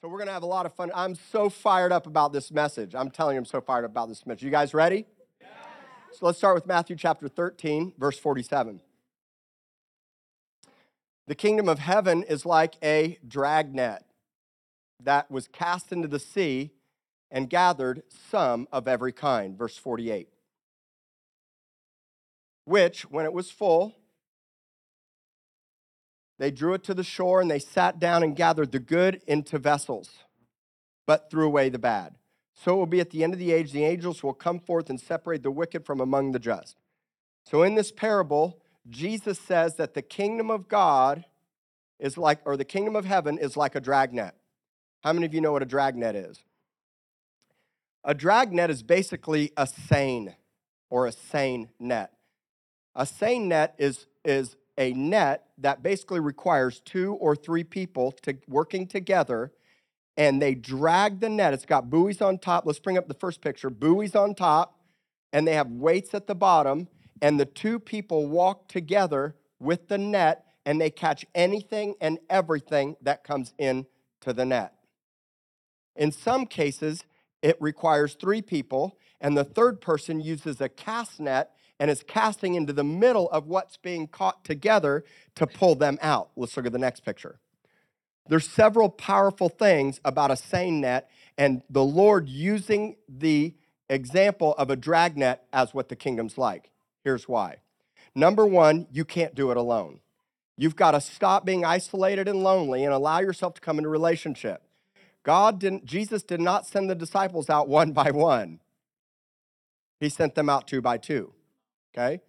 So we're going to have a lot of fun. I'm so fired up about this message. I'm telling you, I'm so fired up about this message. You guys ready? Yes. So let's start with Matthew chapter 13, verse 47. The kingdom of heaven is like a dragnet that was cast into the sea and gathered some of every kind. Verse 48. Which, when it was full, they drew it to the shore and they sat down and gathered the good into vessels, but threw away the bad. So it will be at the end of the age, the angels will come forth and separate the wicked from among the just. So in this parable, Jesus says that the kingdom of God is like, or the kingdom of heaven is like a dragnet. How many of you know what a dragnet is? A dragnet is basically a seine or a seine net. A seine net is, is a net that basically requires two or three people to, working together and they drag the net. It's got buoys on top. Let's bring up the first picture buoys on top, and they have weights at the bottom. And the two people walk together with the net and they catch anything and everything that comes in to the net. In some cases, it requires three people, and the third person uses a cast net and is casting into the middle of what's being caught together to pull them out. Let's look at the next picture. There's several powerful things about a seine net and the Lord using the example of a dragnet as what the kingdom's like. Here's why. Number one, you can't do it alone. You've got to stop being isolated and lonely and allow yourself to come into relationship. God didn't, Jesus did not send the disciples out one by one. He sent them out two by two okay?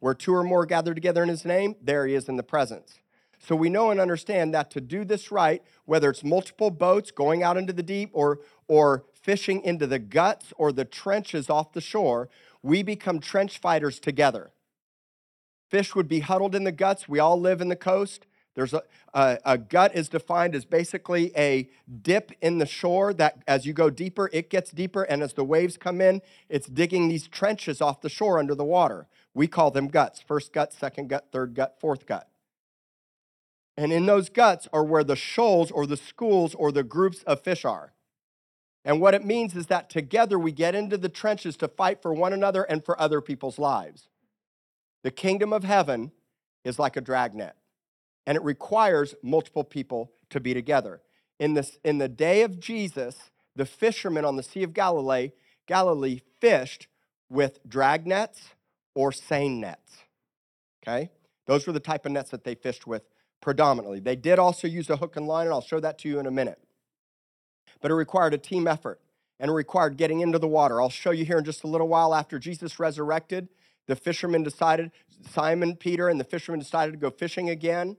Where two or more gather together in his name, there he is in the presence. So we know and understand that to do this right, whether it's multiple boats going out into the deep or, or fishing into the guts or the trenches off the shore, we become trench fighters together. Fish would be huddled in the guts. We all live in the coast. There's a, a, a, gut is defined as basically a dip in the shore that as you go deeper, it gets deeper. And as the waves come in, it's digging these trenches off the shore under the water. We call them guts first gut, second gut, third gut, fourth gut. And in those guts are where the shoals or the schools or the groups of fish are. And what it means is that together we get into the trenches to fight for one another and for other people's lives. The kingdom of heaven is like a dragnet and it requires multiple people to be together. In, this, in the day of Jesus, the fishermen on the Sea of Galilee, Galilee fished with drag nets or seine nets. Okay? Those were the type of nets that they fished with predominantly. They did also use a hook and line, and I'll show that to you in a minute. But it required a team effort and it required getting into the water. I'll show you here in just a little while after Jesus resurrected. The fishermen decided, Simon, Peter, and the fishermen decided to go fishing again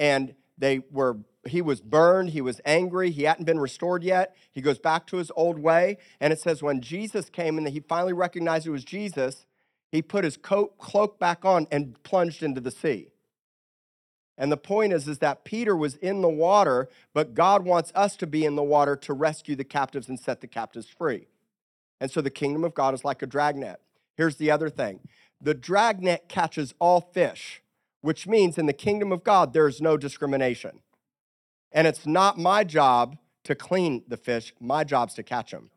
and they were he was burned he was angry he hadn't been restored yet. He goes back to his old way and it says when jesus came and he finally recognized it was jesus he put his coat cloak back on and plunged into the sea. And the point is is that peter was in the water but god wants us to be in the water to rescue the captives and set the captives free. And so the kingdom of god is like a dragnet. Here's the other thing. The dragnet catches all fish which means in the kingdom of God, there is no discrimination. And it's not my job to clean the fish, my job's to catch them.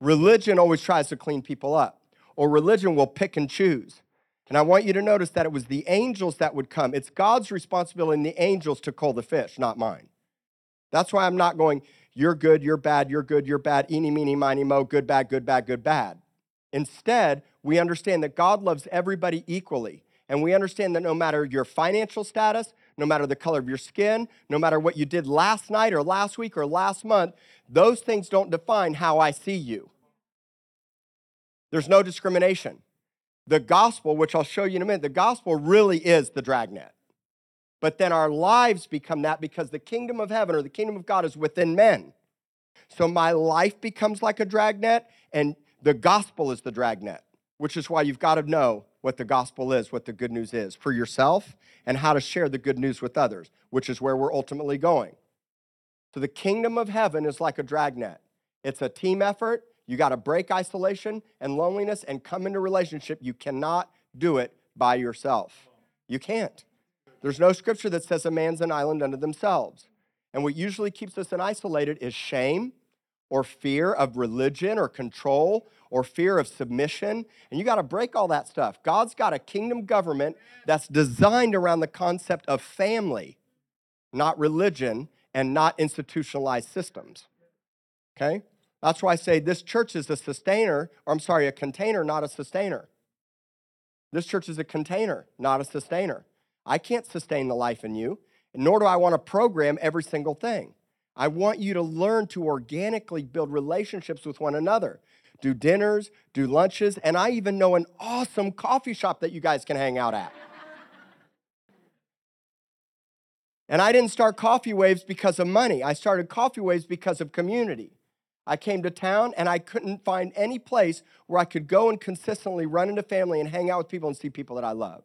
Religion always tries to clean people up, or religion will pick and choose. And I want you to notice that it was the angels that would come. It's God's responsibility and the angels to cull the fish, not mine. That's why I'm not going, you're good, you're bad, you're good, you're bad, eeny, meeny, miny, mo, good, bad, good, bad, good, bad. Instead, we understand that God loves everybody equally. And we understand that no matter your financial status, no matter the color of your skin, no matter what you did last night or last week or last month, those things don't define how I see you. There's no discrimination. The gospel, which I'll show you in a minute, the gospel really is the dragnet. But then our lives become that because the kingdom of heaven or the kingdom of God is within men. So my life becomes like a dragnet, and the gospel is the dragnet, which is why you've got to know what the gospel is, what the good news is for yourself, and how to share the good news with others, which is where we're ultimately going. So the kingdom of heaven is like a dragnet. It's a team effort. You got to break isolation and loneliness and come into relationship. You cannot do it by yourself. You can't. There's no scripture that says a man's an island unto themselves. And what usually keeps us in isolated is shame or fear of religion or control or fear of submission. And you got to break all that stuff. God's got a kingdom government that's designed around the concept of family, not religion and not institutionalized systems. Okay? That's why I say this church is a sustainer, or I'm sorry, a container, not a sustainer. This church is a container, not a sustainer. I can't sustain the life in you, nor do I want to program every single thing. I want you to learn to organically build relationships with one another. Do dinners, do lunches, and I even know an awesome coffee shop that you guys can hang out at. and I didn't start Coffee Waves because of money. I started Coffee Waves because of community. I came to town and I couldn't find any place where I could go and consistently run into family and hang out with people and see people that I love.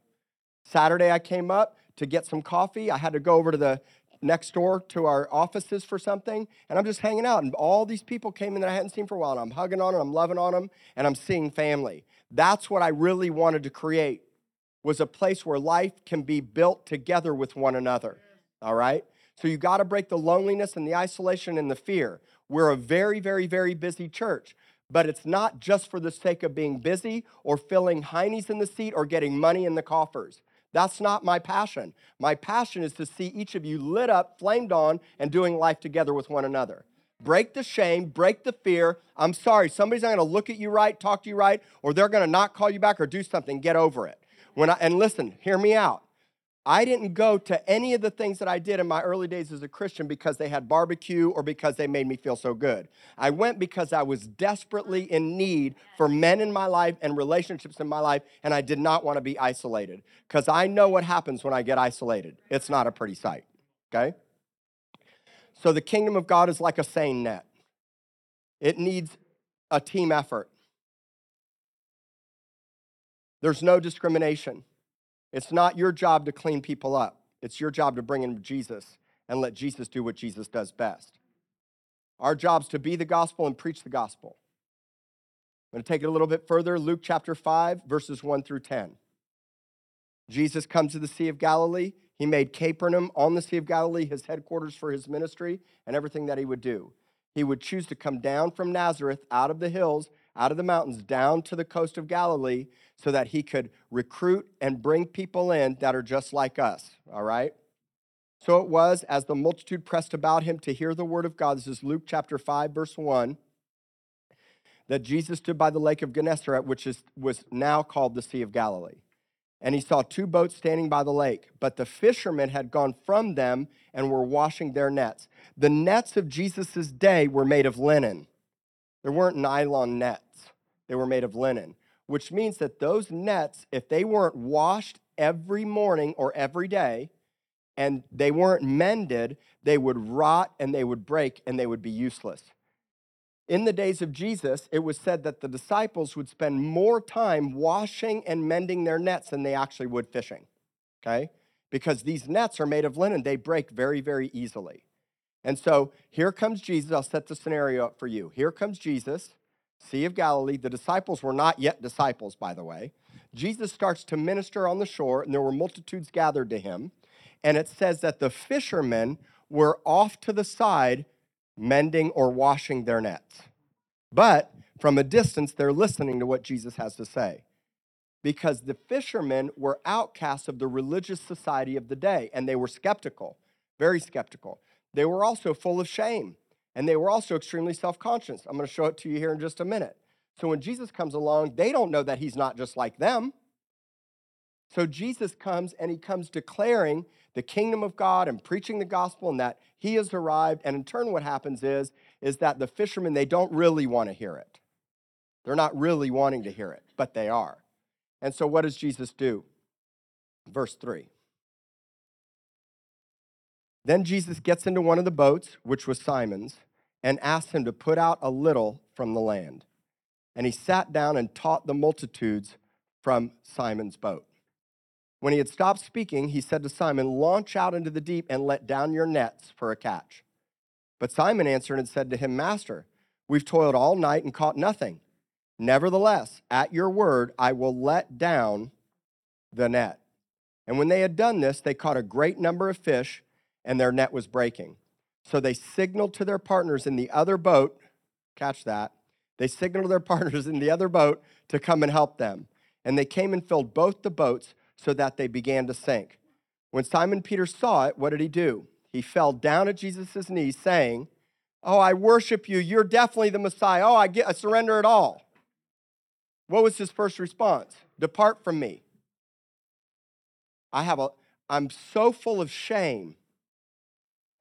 Saturday, I came up to get some coffee. I had to go over to the next door to our offices for something, and I'm just hanging out. And all these people came in that I hadn't seen for a while, and I'm hugging on them, I'm loving on them, and I'm seeing family. That's what I really wanted to create was a place where life can be built together with one another. All right? So you got to break the loneliness and the isolation and the fear. We're a very, very, very busy church, but it's not just for the sake of being busy or filling heinies in the seat or getting money in the coffers. That's not my passion. My passion is to see each of you lit up, flamed on, and doing life together with one another. Break the shame, break the fear. I'm sorry, somebody's not gonna look at you right, talk to you right, or they're gonna not call you back or do something. Get over it. When I, and listen, hear me out. I didn't go to any of the things that I did in my early days as a Christian because they had barbecue or because they made me feel so good. I went because I was desperately in need for men in my life and relationships in my life, and I did not want to be isolated because I know what happens when I get isolated. It's not a pretty sight, okay? So the kingdom of God is like a seine net, it needs a team effort. There's no discrimination. It's not your job to clean people up, it's your job to bring in Jesus and let Jesus do what Jesus does best. Our job's to be the gospel and preach the gospel. I'm going to take it a little bit further. Luke chapter 5, verses 1 through 10. Jesus comes to the Sea of Galilee. He made Capernaum on the Sea of Galilee his headquarters for his ministry and everything that he would do. He would choose to come down from Nazareth out of the hills out of the mountains down to the coast of Galilee so that he could recruit and bring people in that are just like us, all right? So it was as the multitude pressed about him to hear the word of God. This is Luke chapter 5, verse 1. That Jesus stood by the lake of Gennesaret, which is, was now called the Sea of Galilee. And he saw two boats standing by the lake, but the fishermen had gone from them and were washing their nets. The nets of Jesus' day were made of linen there weren't nylon nets, they were made of linen, which means that those nets, if they weren't washed every morning or every day, and they weren't mended, they would rot and they would break and they would be useless. In the days of Jesus, it was said that the disciples would spend more time washing and mending their nets than they actually would fishing, okay? Because these nets are made of linen, they break very, very easily. And so here comes Jesus. I'll set the scenario up for you. Here comes Jesus, Sea of Galilee. The disciples were not yet disciples, by the way. Jesus starts to minister on the shore, and there were multitudes gathered to him. And it says that the fishermen were off to the side mending or washing their nets. But from a distance, they're listening to what Jesus has to say. Because the fishermen were outcasts of the religious society of the day, and they were skeptical, very skeptical. They were also full of shame and they were also extremely self conscious. I'm going to show it to you here in just a minute. So when Jesus comes along, they don't know that he's not just like them. So Jesus comes and he comes declaring the kingdom of God and preaching the gospel and that he has arrived. And in turn, what happens is, is that the fishermen, they don't really want to hear it. They're not really wanting to hear it, but they are. And so what does Jesus do? Verse 3. Then Jesus gets into one of the boats, which was Simon's, and asks him to put out a little from the land. And he sat down and taught the multitudes from Simon's boat. When he had stopped speaking, he said to Simon, Launch out into the deep and let down your nets for a catch. But Simon answered and said to him, Master, we've toiled all night and caught nothing. Nevertheless, at your word, I will let down the net. And when they had done this, they caught a great number of fish and their net was breaking. So they signaled to their partners in the other boat, catch that. They signaled to their partners in the other boat to come and help them. And they came and filled both the boats so that they began to sink. When Simon Peter saw it, what did he do? He fell down at Jesus' knees, saying, Oh, I worship you. You're definitely the Messiah. Oh, I, get, I surrender it all. What was his first response? Depart from me. I have a, I'm so full of shame.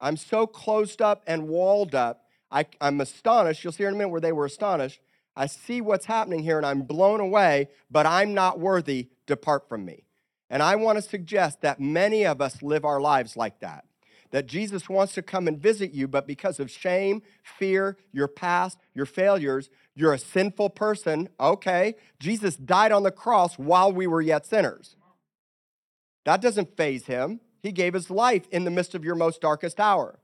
I'm so closed up and walled up. I, I'm astonished. You'll see in a minute where they were astonished. I see what's happening here and I'm blown away, but I'm not worthy. Depart from me. And I want to suggest that many of us live our lives like that. That Jesus wants to come and visit you, but because of shame, fear, your past, your failures, you're a sinful person. Okay, Jesus died on the cross while we were yet sinners. That doesn't faze him. He gave his life in the midst of your most darkest hour.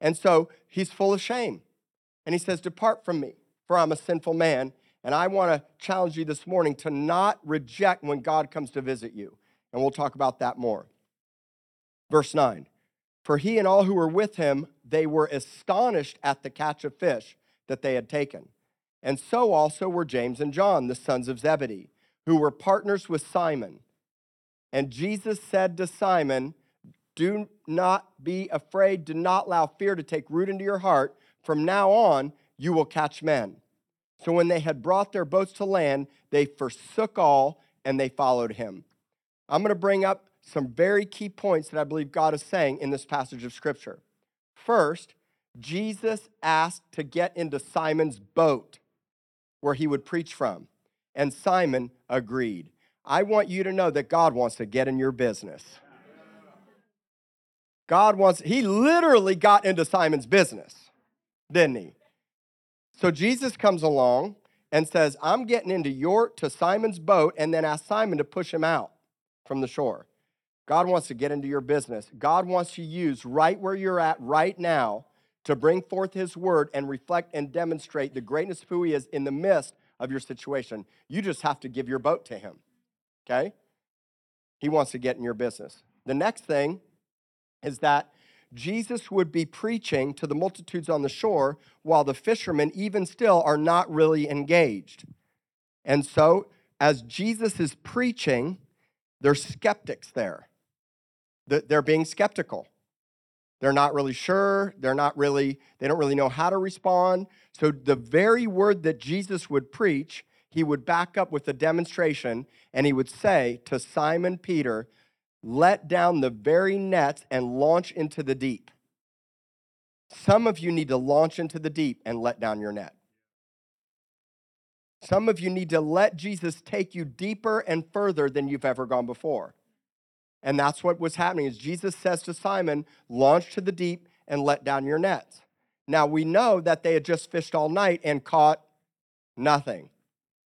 And so he's full of shame. And he says, Depart from me, for I'm a sinful man. And I want to challenge you this morning to not reject when God comes to visit you. And we'll talk about that more. Verse 9 For he and all who were with him, they were astonished at the catch of fish that they had taken. And so also were James and John, the sons of Zebedee, who were partners with Simon. And Jesus said to Simon, Do not be afraid, do not allow fear to take root into your heart. From now on, you will catch men. So when they had brought their boats to land, they forsook all and they followed him. I'm going to bring up some very key points that I believe God is saying in this passage of Scripture. First, Jesus asked to get into Simon's boat where he would preach from, and Simon agreed. I want you to know that God wants to get in your business. God wants, he literally got into Simon's business, didn't he? So Jesus comes along and says, I'm getting into your to Simon's boat, and then ask Simon to push him out from the shore. God wants to get into your business. God wants to use right where you're at right now to bring forth his word and reflect and demonstrate the greatness of who he is in the midst of your situation. You just have to give your boat to him. Okay? He wants to get in your business. The next thing is that Jesus would be preaching to the multitudes on the shore while the fishermen, even still, are not really engaged. And so, as Jesus is preaching, there's skeptics there. They're being skeptical. They're not really sure. They're not really, they don't really know how to respond. So, the very word that Jesus would preach, he would back up with a demonstration and he would say to Simon Peter, let down the very nets and launch into the deep. Some of you need to launch into the deep and let down your net. Some of you need to let Jesus take you deeper and further than you've ever gone before. And that's what was happening is Jesus says to Simon, launch to the deep and let down your nets. Now we know that they had just fished all night and caught nothing.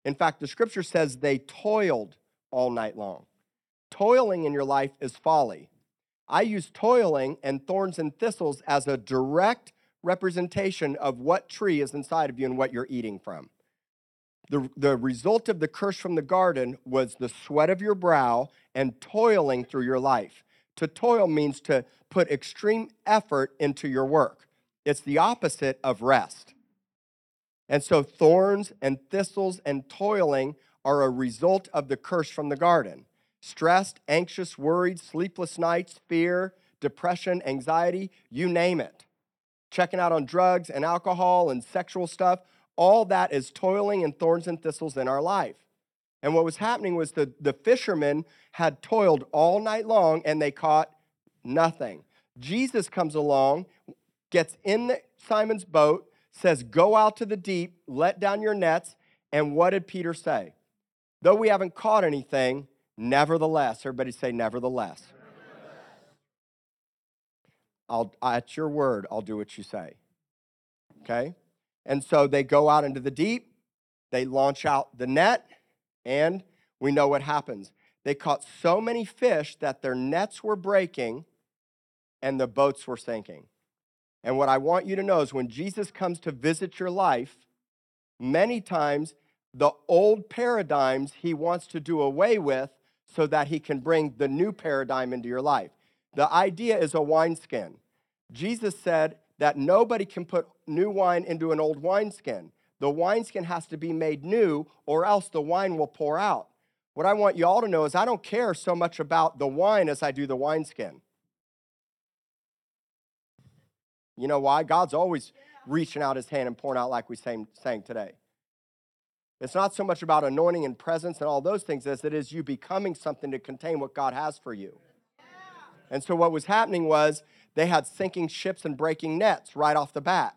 In fact, the scripture says they toiled all night long. Toiling in your life is folly. I use toiling and thorns and thistles as a direct representation of what tree is inside of you and what you're eating from. The, the result of the curse from the garden was the sweat of your brow and toiling through your life. To toil means to put extreme effort into your work, it's the opposite of rest. And so, thorns and thistles and toiling are a result of the curse from the garden stressed, anxious, worried, sleepless nights, fear, depression, anxiety, you name it. Checking out on drugs and alcohol and sexual stuff, all that is toiling and thorns and thistles in our life. And what was happening was the, the fishermen had toiled all night long and they caught nothing. Jesus comes along, gets in the, Simon's boat, says, Go out to the deep, let down your nets. And what did Peter say? Though we haven't caught anything, Nevertheless, everybody say, nevertheless. I'll, at your word, I'll do what you say. Okay? And so they go out into the deep, they launch out the net, and we know what happens. They caught so many fish that their nets were breaking and the boats were sinking. And what I want you to know is when Jesus comes to visit your life, many times the old paradigms he wants to do away with so that he can bring the new paradigm into your life. The idea is a wineskin. Jesus said that nobody can put new wine into an old wineskin. The wineskin has to be made new, or else the wine will pour out. What I want you all to know is I don't care so much about the wine as I do the wineskin. You know why? God's always reaching out his hand and pouring out like we sang, sang today. It's not so much about anointing and presence and all those things as it is you becoming something to contain what God has for you. And so what was happening was they had sinking ships and breaking nets right off the bat,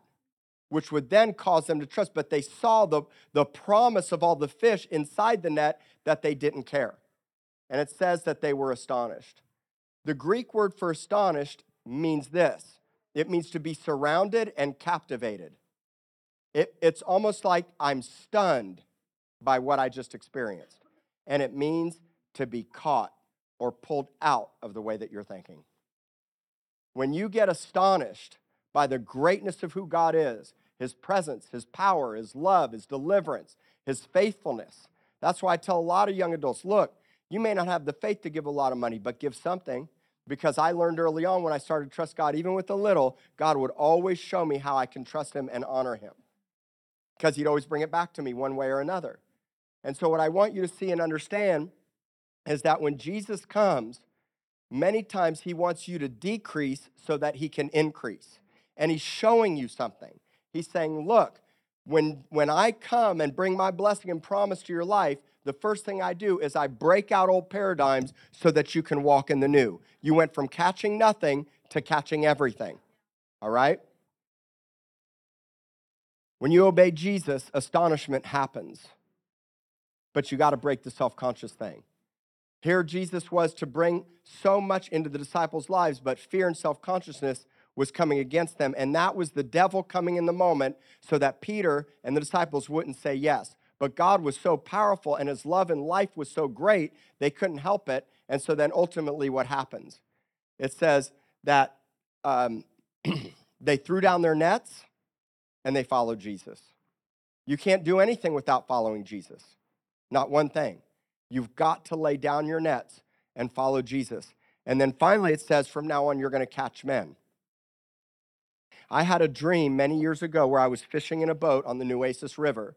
which would then cause them to trust. But they saw the, the promise of all the fish inside the net that they didn't care. And it says that they were astonished. The Greek word for astonished means this it means to be surrounded and captivated. It, it's almost like I'm stunned by what I just experienced. And it means to be caught or pulled out of the way that you're thinking. When you get astonished by the greatness of who God is, his presence, his power, his love, his deliverance, his faithfulness. That's why I tell a lot of young adults look, you may not have the faith to give a lot of money, but give something. Because I learned early on when I started to trust God, even with a little, God would always show me how I can trust him and honor him. Because he'd always bring it back to me one way or another. And so, what I want you to see and understand is that when Jesus comes, many times he wants you to decrease so that he can increase. And he's showing you something. He's saying, Look, when, when I come and bring my blessing and promise to your life, the first thing I do is I break out old paradigms so that you can walk in the new. You went from catching nothing to catching everything. All right? When you obey Jesus, astonishment happens but you got to break the self conscious thing. Here, Jesus was to bring so much into the disciples' lives, but fear and self consciousness was coming against them. And that was the devil coming in the moment so that Peter and the disciples wouldn't say yes. But God was so powerful and his love and life was so great, they couldn't help it. And so then ultimately, what happens? It says that um, they threw down their nets and they followed Jesus. You can't do anything without following Jesus. Not one thing. You've got to lay down your nets and follow Jesus. And then finally, it says, from now on, you're going to catch men. I had a dream many years ago where I was fishing in a boat on the Nueces River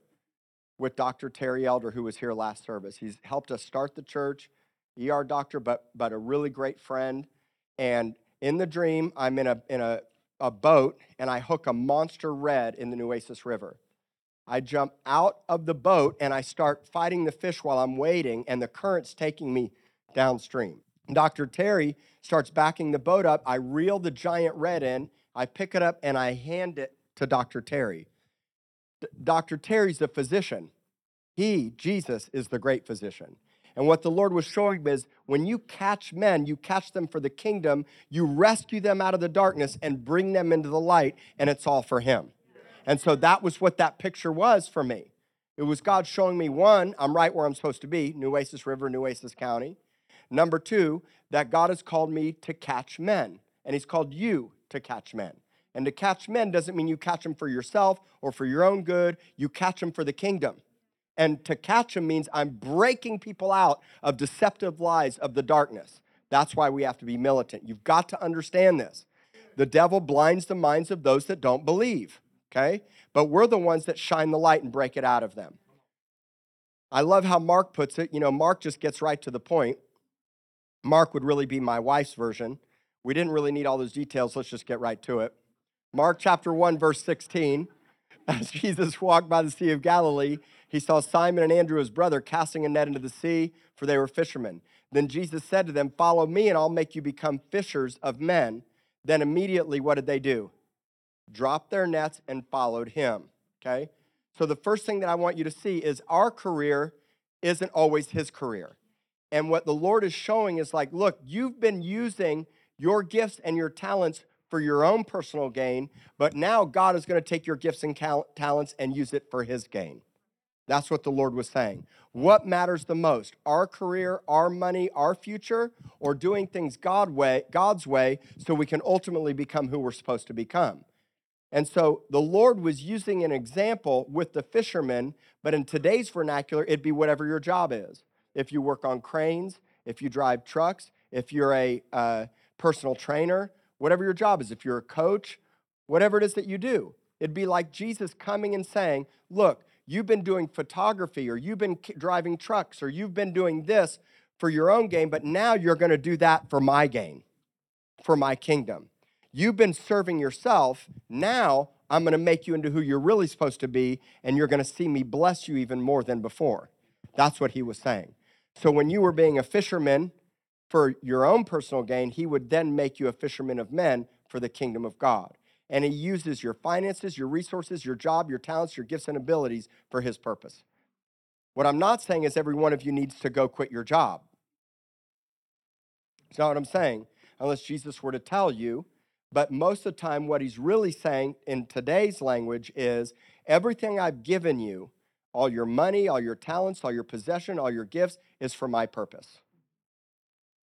with Dr. Terry Elder, who was here last service. He's helped us start the church, ER doctor, but, but a really great friend. And in the dream, I'm in a, in a, a boat and I hook a monster red in the Nueces River. I jump out of the boat and I start fighting the fish while I'm waiting, and the current's taking me downstream. Dr. Terry starts backing the boat up. I reel the giant red in, I pick it up, and I hand it to Dr. Terry. Dr. Terry's the physician. He, Jesus, is the great physician. And what the Lord was showing me is when you catch men, you catch them for the kingdom, you rescue them out of the darkness and bring them into the light, and it's all for Him. And so that was what that picture was for me. It was God showing me one, I'm right where I'm supposed to be, Nueces River, Nueces County. Number two, that God has called me to catch men, and He's called you to catch men. And to catch men doesn't mean you catch them for yourself or for your own good, you catch them for the kingdom. And to catch them means I'm breaking people out of deceptive lies of the darkness. That's why we have to be militant. You've got to understand this. The devil blinds the minds of those that don't believe okay? But we're the ones that shine the light and break it out of them. I love how Mark puts it. You know, Mark just gets right to the point. Mark would really be my wife's version. We didn't really need all those details. Let's just get right to it. Mark chapter 1, verse 16. As Jesus walked by the Sea of Galilee, he saw Simon and Andrew, his brother, casting a net into the sea, for they were fishermen. Then Jesus said to them, Follow me, and I'll make you become fishers of men. Then immediately, what did they do? dropped their nets, and followed him. Okay? So the first thing that I want you to see is our career isn't always his career. And what the Lord is showing is like, look, you've been using your gifts and your talents for your own personal gain, but now God is going to take your gifts and talents and use it for his gain. That's what the Lord was saying. What matters the most? Our career, our money, our future, or doing things God way, God's way so we can ultimately become who we're supposed to become? And so the Lord was using an example with the fishermen, but in today's vernacular, it'd be whatever your job is. If you work on cranes, if you drive trucks, if you're a uh, personal trainer, whatever your job is, if you're a coach, whatever it is that you do. It'd be like Jesus coming and saying, Look, you've been doing photography, or you've been driving trucks, or you've been doing this for your own gain, but now you're going to do that for my gain, for my kingdom. You've been serving yourself. Now I'm going to make you into who you're really supposed to be, and you're going to see me bless you even more than before. That's what he was saying. So when you were being a fisherman for your own personal gain, he would then make you a fisherman of men for the kingdom of God. And he uses your finances, your resources, your job, your talents, your gifts, and abilities for his purpose. What I'm not saying is every one of you needs to go quit your job. It's not what I'm saying, unless Jesus were to tell you. But most of the time, what he's really saying in today's language is everything I've given you, all your money, all your talents, all your possession, all your gifts, is for my purpose.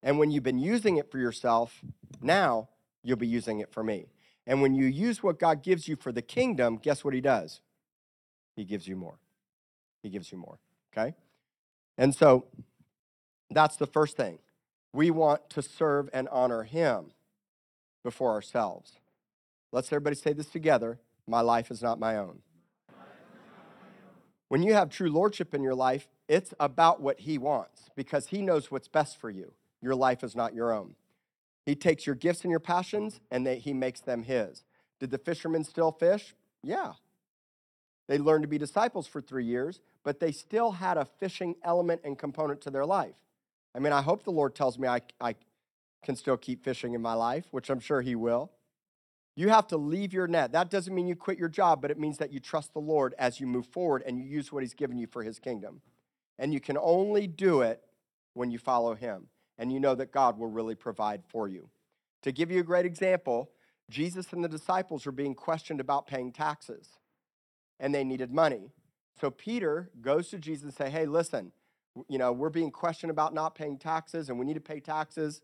And when you've been using it for yourself, now you'll be using it for me. And when you use what God gives you for the kingdom, guess what he does? He gives you more. He gives you more. Okay? And so that's the first thing. We want to serve and honor him before ourselves. Let's everybody say this together. My life is not my own. When you have true lordship in your life, it's about what he wants because he knows what's best for you. Your life is not your own. He takes your gifts and your passions and they, he makes them his. Did the fishermen still fish? Yeah. They learned to be disciples for three years, but they still had a fishing element and component to their life. I mean, I hope the Lord tells me I, I can still keep fishing in my life, which I'm sure He will. You have to leave your net. That doesn't mean you quit your job, but it means that you trust the Lord as you move forward and you use what He's given you for His kingdom. And you can only do it when you follow Him and you know that God will really provide for you. To give you a great example, Jesus and the disciples were being questioned about paying taxes and they needed money. So Peter goes to Jesus and say, "Hey, listen, you know, we're being questioned about not paying taxes and we need to pay taxes."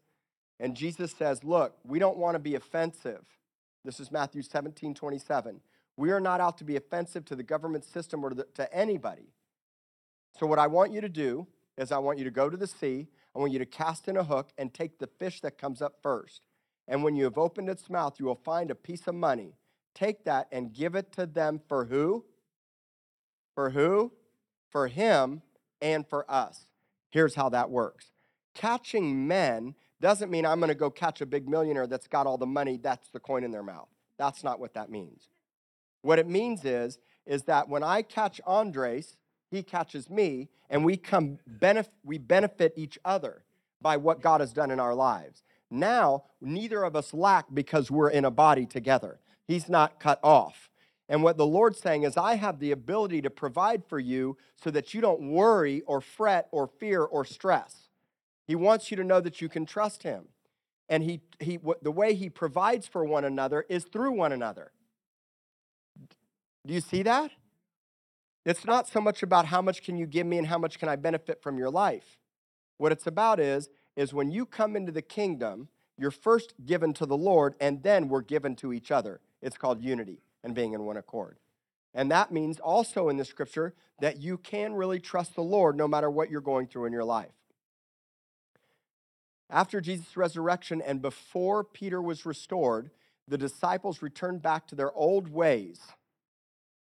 And Jesus says, "Look, we don't want to be offensive." This is Matthew 17, 27. We are not out to be offensive to the government system or to, the, to anybody. So, what I want you to do is, I want you to go to the sea. I want you to cast in a hook and take the fish that comes up first. And when you have opened its mouth, you will find a piece of money. Take that and give it to them for who? For who? For him and for us. Here's how that works catching men doesn't mean I'm going to go catch a big millionaire that's got all the money, that's the coin in their mouth. That's not what that means. What it means is, is that when I catch Andres, he catches me, and we come benef- we benefit each other by what God has done in our lives. Now, neither of us lack because we're in a body together. He's not cut off. And what the Lord's saying is, I have the ability to provide for you so that you don't worry or fret or fear or stress. He wants you to know that you can trust Him. And he, he, the way He provides for one another is through one another. Do you see that? It's not so much about how much can you give me and how much can I benefit from your life. What it's about is, is when you come into the kingdom, you're first given to the Lord and then we're given to each other. It's called unity and being in one accord. And that means also in the scripture that you can really trust the Lord no matter what you're going through in your life. After Jesus' resurrection and before Peter was restored, the disciples returned back to their old ways.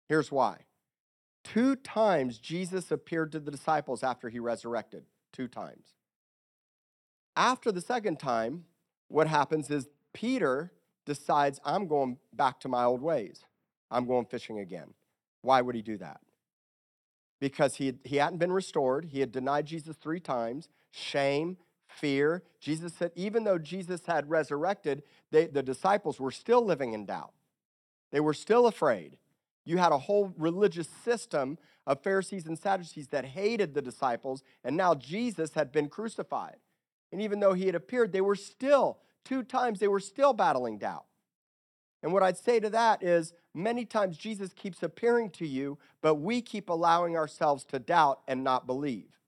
Here's why. Two times Jesus appeared to the disciples after he resurrected. Two times. After the second time, what happens is Peter decides, I'm going back to my old ways. I'm going fishing again. Why would he do that? Because he, he hadn't been restored. He had denied Jesus three times. Shame, fear. Jesus said, even though Jesus had resurrected, they, the disciples were still living in doubt. They were still afraid. You had a whole religious system of Pharisees and Sadducees that hated the disciples, and now Jesus had been crucified. And even though he had appeared, they were still, two times, they were still battling doubt. And what I'd say to that is many times Jesus keeps appearing to you, but we keep allowing ourselves to doubt and not believe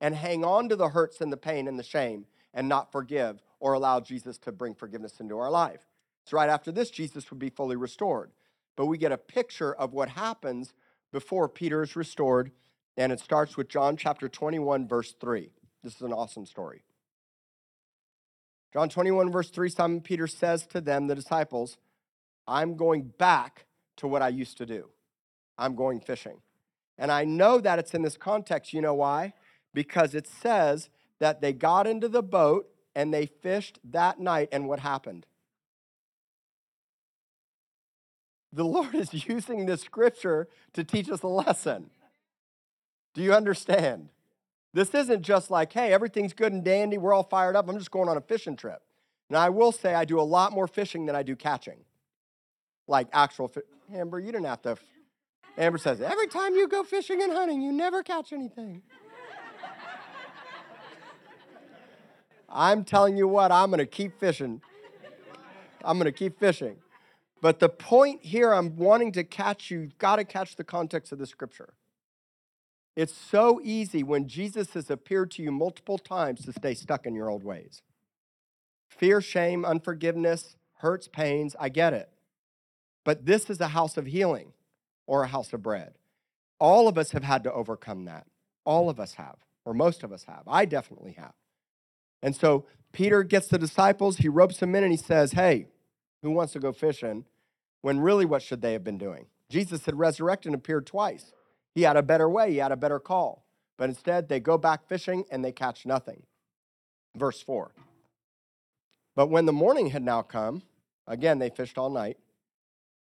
and hang on to the hurts and the pain and the shame and not forgive or allow Jesus to bring forgiveness into our life. So, right after this, Jesus would be fully restored. But we get a picture of what happens before Peter is restored, and it starts with John chapter 21, verse 3. This is an awesome story. John 21, verse 3, Simon Peter says to them, the disciples, I'm going back to what I used to do. I'm going fishing. And I know that it's in this context. You know why? Because it says that they got into the boat and they fished that night. And what happened? The Lord is using this scripture to teach us a lesson. Do you understand? This isn't just like, hey, everything's good and dandy, we're all fired up, I'm just going on a fishing trip. Now, I will say I do a lot more fishing than I do catching. Like actual fish. Amber, you didn't have to. Amber says, every time you go fishing and hunting, you never catch anything. I'm telling you what, I'm going to keep fishing. I'm going to keep fishing. But the point here, I'm wanting to catch you, you've got to catch the context of the scripture. It's so easy when Jesus has appeared to you multiple times to stay stuck in your old ways. Fear, shame, unforgiveness, hurts, pains, I get it. But this is a house of healing or a house of bread. All of us have had to overcome that. All of us have, or most of us have. I definitely have. And so Peter gets the disciples, he ropes them in, and he says, Hey, who wants to go fishing? When really, what should they have been doing? Jesus had resurrected and appeared twice. He had a better way, he had a better call. But instead, they go back fishing and they catch nothing. Verse 4. But when the morning had now come, again, they fished all night.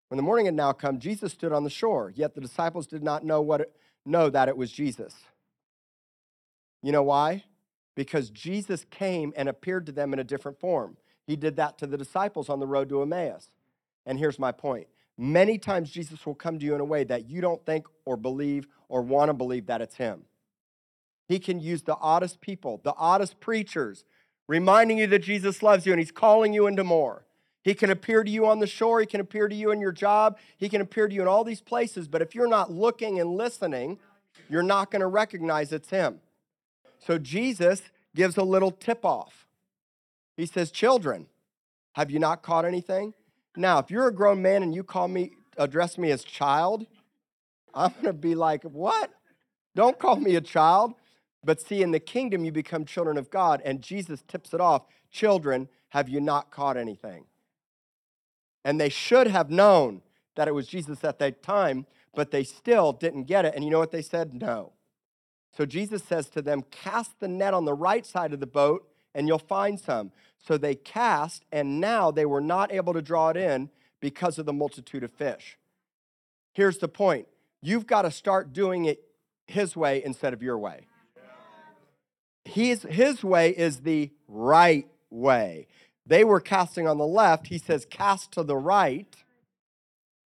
When the morning had now come, Jesus stood on the shore, yet the disciples did not know, what it, know that it was Jesus. You know why? Because Jesus came and appeared to them in a different form. He did that to the disciples on the road to Emmaus. And here's my point Many times Jesus will come to you in a way that you don't think or believe or want to believe that it's Him. He can use the oddest people, the oddest preachers, reminding you that Jesus loves you and He's calling you into more. He can appear to you on the shore, He can appear to you in your job, He can appear to you in all these places, but if you're not looking and listening, you're not going to recognize it's Him. So Jesus gives a little tip off. He says, Children, have you not caught anything? Now, if you're a grown man and you call me, address me as child, I'm going to be like, what? Don't call me a child. But see, in the kingdom, you become children of God, and Jesus tips it off Children, have you not caught anything? And they should have known that it was Jesus at that time, but they still didn't get it. And you know what they said? No. So Jesus says to them, Cast the net on the right side of the boat, and you'll find some. So they cast, and now they were not able to draw it in because of the multitude of fish. Here's the point you've got to start doing it his way instead of your way. His, his way is the right way. They were casting on the left. He says, cast to the right.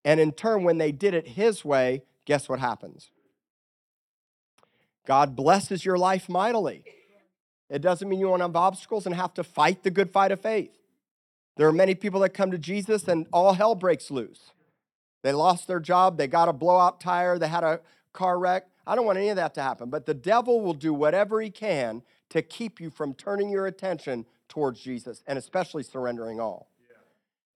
And in turn, when they did it his way, guess what happens? God blesses your life mightily. It doesn't mean you won't have obstacles and have to fight the good fight of faith. There are many people that come to Jesus and all hell breaks loose. They lost their job, they got a blowout tire, they had a car wreck. I don't want any of that to happen, but the devil will do whatever he can to keep you from turning your attention towards Jesus and especially surrendering all. Yeah.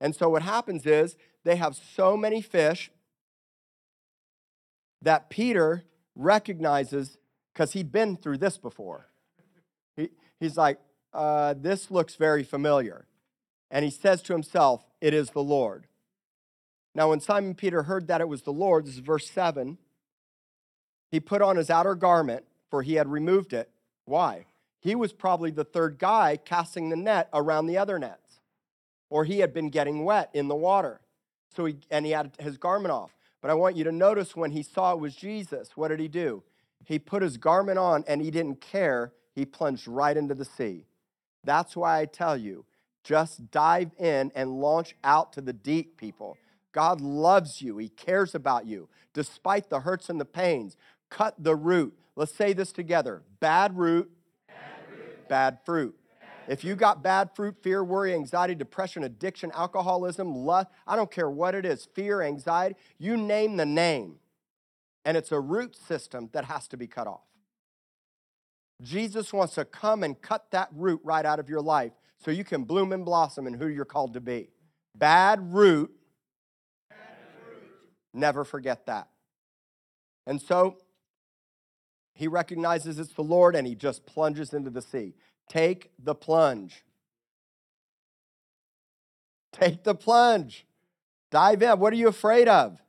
And so what happens is they have so many fish that Peter recognizes because he'd been through this before. He, he's like, uh, This looks very familiar. And he says to himself, It is the Lord. Now, when Simon Peter heard that it was the Lord, this is verse 7, he put on his outer garment, for he had removed it. Why? He was probably the third guy casting the net around the other nets, or he had been getting wet in the water. So he, and he had his garment off. But I want you to notice when he saw it was Jesus, what did he do? He put his garment on and he didn't care he plunged right into the sea. That's why I tell you, just dive in and launch out to the deep, people. God loves you, He cares about you, despite the hurts and the pains. Cut the root. Let's say this together bad root, bad, root. bad fruit. If you got bad fruit, fear, worry, anxiety, depression, addiction, alcoholism, lust, I don't care what it is, fear, anxiety, you name the name. And it's a root system that has to be cut off. Jesus wants to come and cut that root right out of your life so you can bloom and blossom in who you're called to be. Bad root, Bad root. never forget that. And so he recognizes it's the Lord and he just plunges into the sea. Take the plunge. Take the plunge. Dive in. What are you afraid of?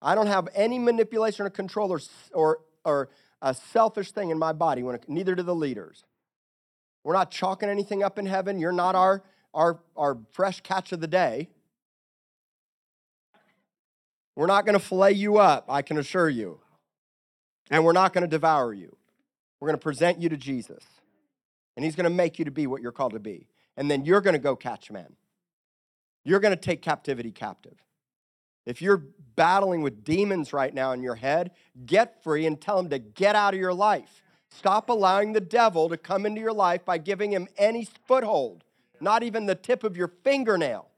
I don't have any manipulation or control or, or, or a selfish thing in my body, when it, neither do the leaders. We're not chalking anything up in heaven. You're not our, our, our fresh catch of the day. We're not going to fillet you up, I can assure you. And we're not going to devour you. We're going to present you to Jesus. And he's going to make you to be what you're called to be. And then you're going to go catch men. You're going to take captivity captive. If you're battling with demons right now in your head, get free and tell them to get out of your life. Stop allowing the devil to come into your life by giving him any foothold, not even the tip of your fingernail.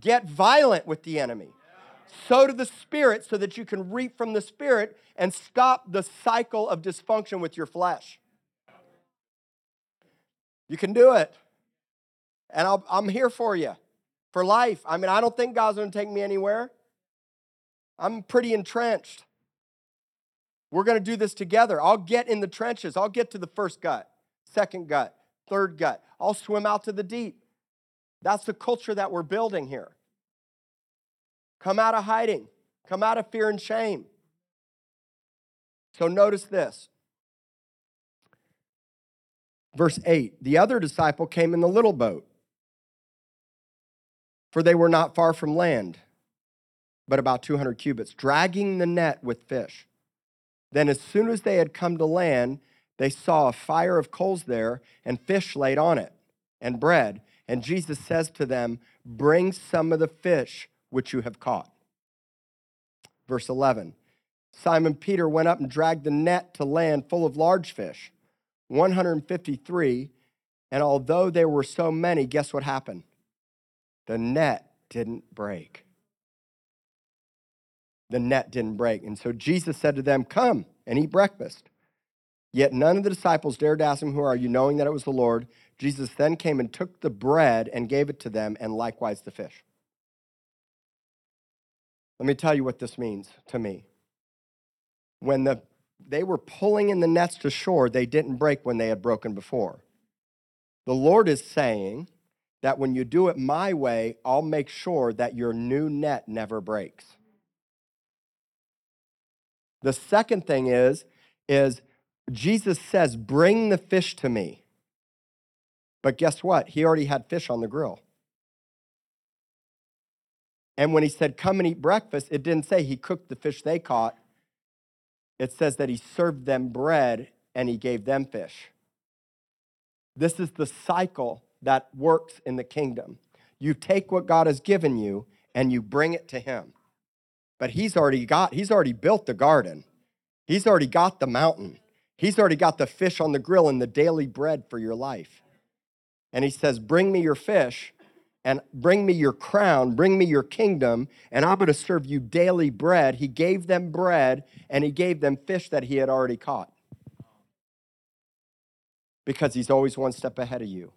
Get violent with the enemy. Sow to the Spirit so that you can reap from the Spirit and stop the cycle of dysfunction with your flesh. You can do it. And i am here for you for life. I mean, I don't think God's going to take me anywhere. I'm pretty entrenched. We're going to do this together. I'll get in the trenches. I'll get to the first gut, second gut, third gut. I'll swim out to the deep. That's the culture that we're building here. Come out of hiding, come out of fear and shame. So notice this. Verse 8 The other disciple came in the little boat for they were not far from land, but about 200 cubits, dragging the net with fish. Then, as soon as they had come to land, they saw a fire of coals there and fish laid on it and bread. And Jesus says to them, Bring some of the fish which you have caught. Verse 11 Simon Peter went up and dragged the net to land full of large fish, 153. And although there were so many, guess what happened? The net didn't break. The net didn't break. And so Jesus said to them, Come and eat breakfast. Yet none of the disciples dared ask him, Who are you? knowing that it was the Lord. Jesus then came and took the bread and gave it to them, and likewise the fish. Let me tell you what this means to me. When the, they were pulling in the nets to shore, they didn't break when they had broken before. The Lord is saying, that when you do it my way, I'll make sure that your new net never breaks. The second thing is, is Jesus says, bring the fish to me. But guess what? He already had fish on the grill. And when he said, come and eat breakfast, it didn't say he cooked the fish they caught. It says that he served them bread and he gave them fish. This is the cycle that works in the kingdom. You take what God has given you and you bring it to him. But he's already got, he's already built the garden. He's already got the mountain. He's already got the fish on the grill and the daily bread for your life. And he says, Bring me your fish and bring me your crown, bring me your kingdom, and I'm going to serve you daily bread. He gave them bread and he gave them fish that he had already caught. Because he's always one step ahead of you.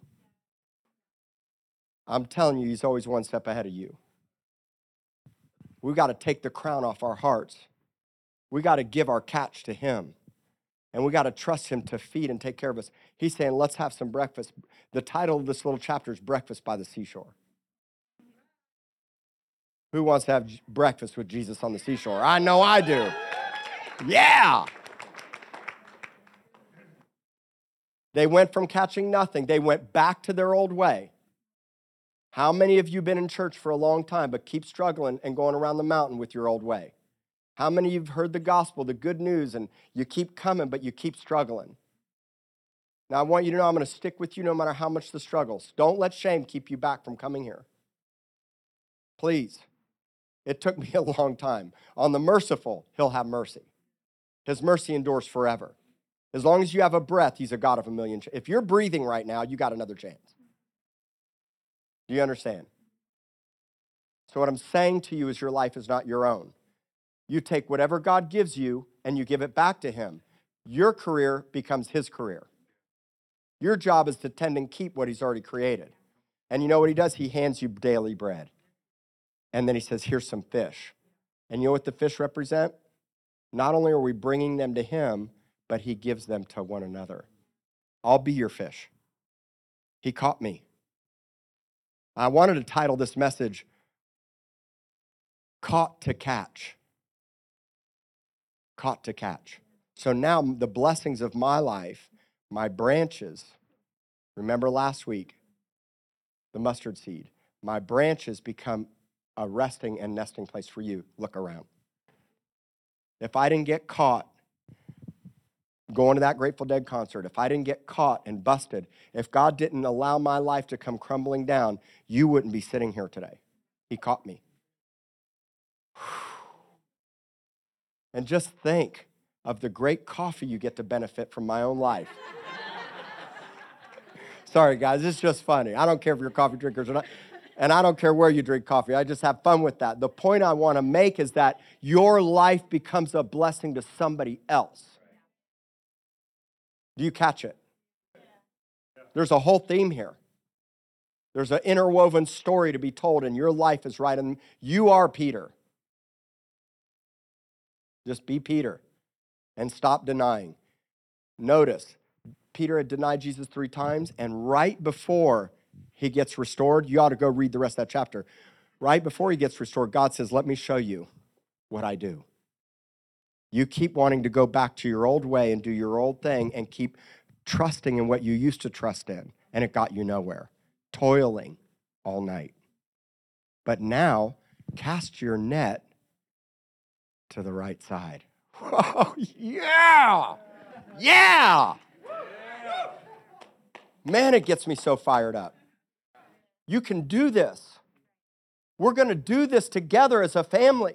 I'm telling you, he's always one step ahead of you. We've got to take the crown off our hearts. We got to give our catch to him. And we got to trust him to feed and take care of us. He's saying, let's have some breakfast. The title of this little chapter is Breakfast by the Seashore. Who wants to have breakfast with Jesus on the seashore? I know I do. Yeah. They went from catching nothing, they went back to their old way. How many of you been in church for a long time but keep struggling and going around the mountain with your old way? How many of you have heard the gospel, the good news, and you keep coming but you keep struggling? Now, I want you to know I'm going to stick with you no matter how much the struggles. Don't let shame keep you back from coming here. Please. It took me a long time. On the merciful, he'll have mercy. His mercy endures forever. As long as you have a breath, he's a God of a million. If you're breathing right now, you got another chance. Do you understand? So, what I'm saying to you is your life is not your own. You take whatever God gives you and you give it back to Him. Your career becomes His career. Your job is to tend and keep what He's already created. And you know what He does? He hands you daily bread. And then He says, Here's some fish. And you know what the fish represent? Not only are we bringing them to Him, but He gives them to one another. I'll be your fish. He caught me. I wanted to title this message Caught to Catch. Caught to Catch. So now the blessings of my life, my branches, remember last week, the mustard seed, my branches become a resting and nesting place for you. Look around. If I didn't get caught going to that Grateful Dead concert, if I didn't get caught and busted, if God didn't allow my life to come crumbling down, you wouldn't be sitting here today. He caught me. And just think of the great coffee you get to benefit from my own life. Sorry, guys, it's just funny. I don't care if you're coffee drinkers or not. And I don't care where you drink coffee. I just have fun with that. The point I want to make is that your life becomes a blessing to somebody else. Do you catch it? There's a whole theme here. There's an interwoven story to be told, and your life is right. And you are Peter. Just be Peter and stop denying. Notice, Peter had denied Jesus three times, and right before he gets restored, you ought to go read the rest of that chapter. Right before he gets restored, God says, Let me show you what I do. You keep wanting to go back to your old way and do your old thing and keep trusting in what you used to trust in, and it got you nowhere, toiling all night. But now, cast your net to the right side. Oh, yeah! Yeah! Man, it gets me so fired up. You can do this. We're going to do this together as a family.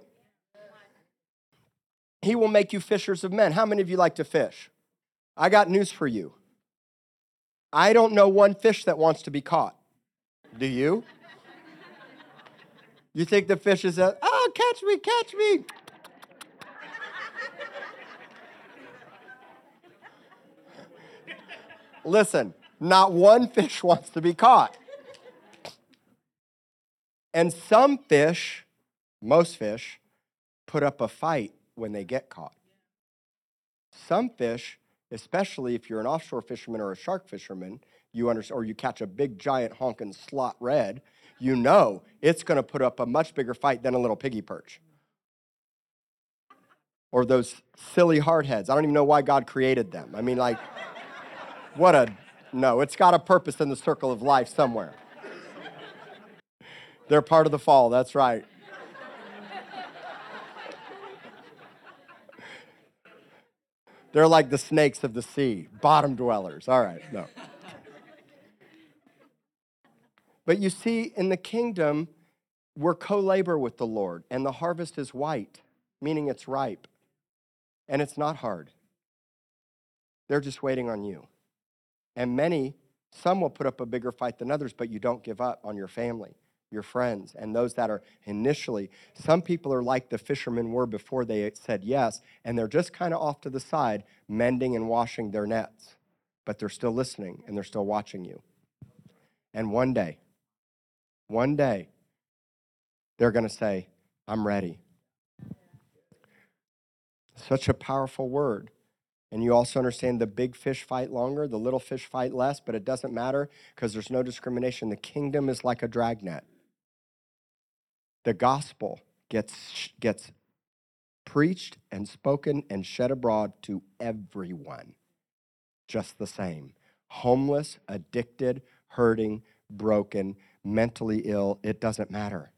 He will make you fishers of men. How many of you like to fish? I got news for you. I don't know one fish that wants to be caught. Do you? You think the fish is a, oh, catch me, catch me. Listen, not one fish wants to be caught. And some fish, most fish, put up a fight when they get caught. Some fish, especially if you're an offshore fisherman or a shark fisherman, you understand, or you catch a big giant honking slot red, you know it's going to put up a much bigger fight than a little piggy perch. Or those silly hardheads. I don't even know why God created them. I mean, like, what a no, it's got a purpose in the circle of life somewhere. They're part of the fall, that's right. They're like the snakes of the sea, bottom dwellers. All right, no. But you see, in the kingdom, we're co labor with the Lord, and the harvest is white, meaning it's ripe, and it's not hard. They're just waiting on you. And many, some will put up a bigger fight than others, but you don't give up on your family, your friends, and those that are initially. Some people are like the fishermen were before they said yes, and they're just kind of off to the side, mending and washing their nets, but they're still listening and they're still watching you. And one day, one day, they're going to say, I'm ready. Such a powerful word. And you also understand the big fish fight longer, the little fish fight less, but it doesn't matter because there's no discrimination. The kingdom is like a dragnet. The gospel gets, gets preached and spoken and shed abroad to everyone just the same. Homeless, addicted, hurting, broken, mentally ill, it doesn't matter.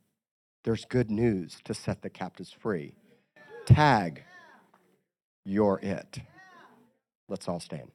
There's good news to set the captives free. Tag, you're it. Let's all stand.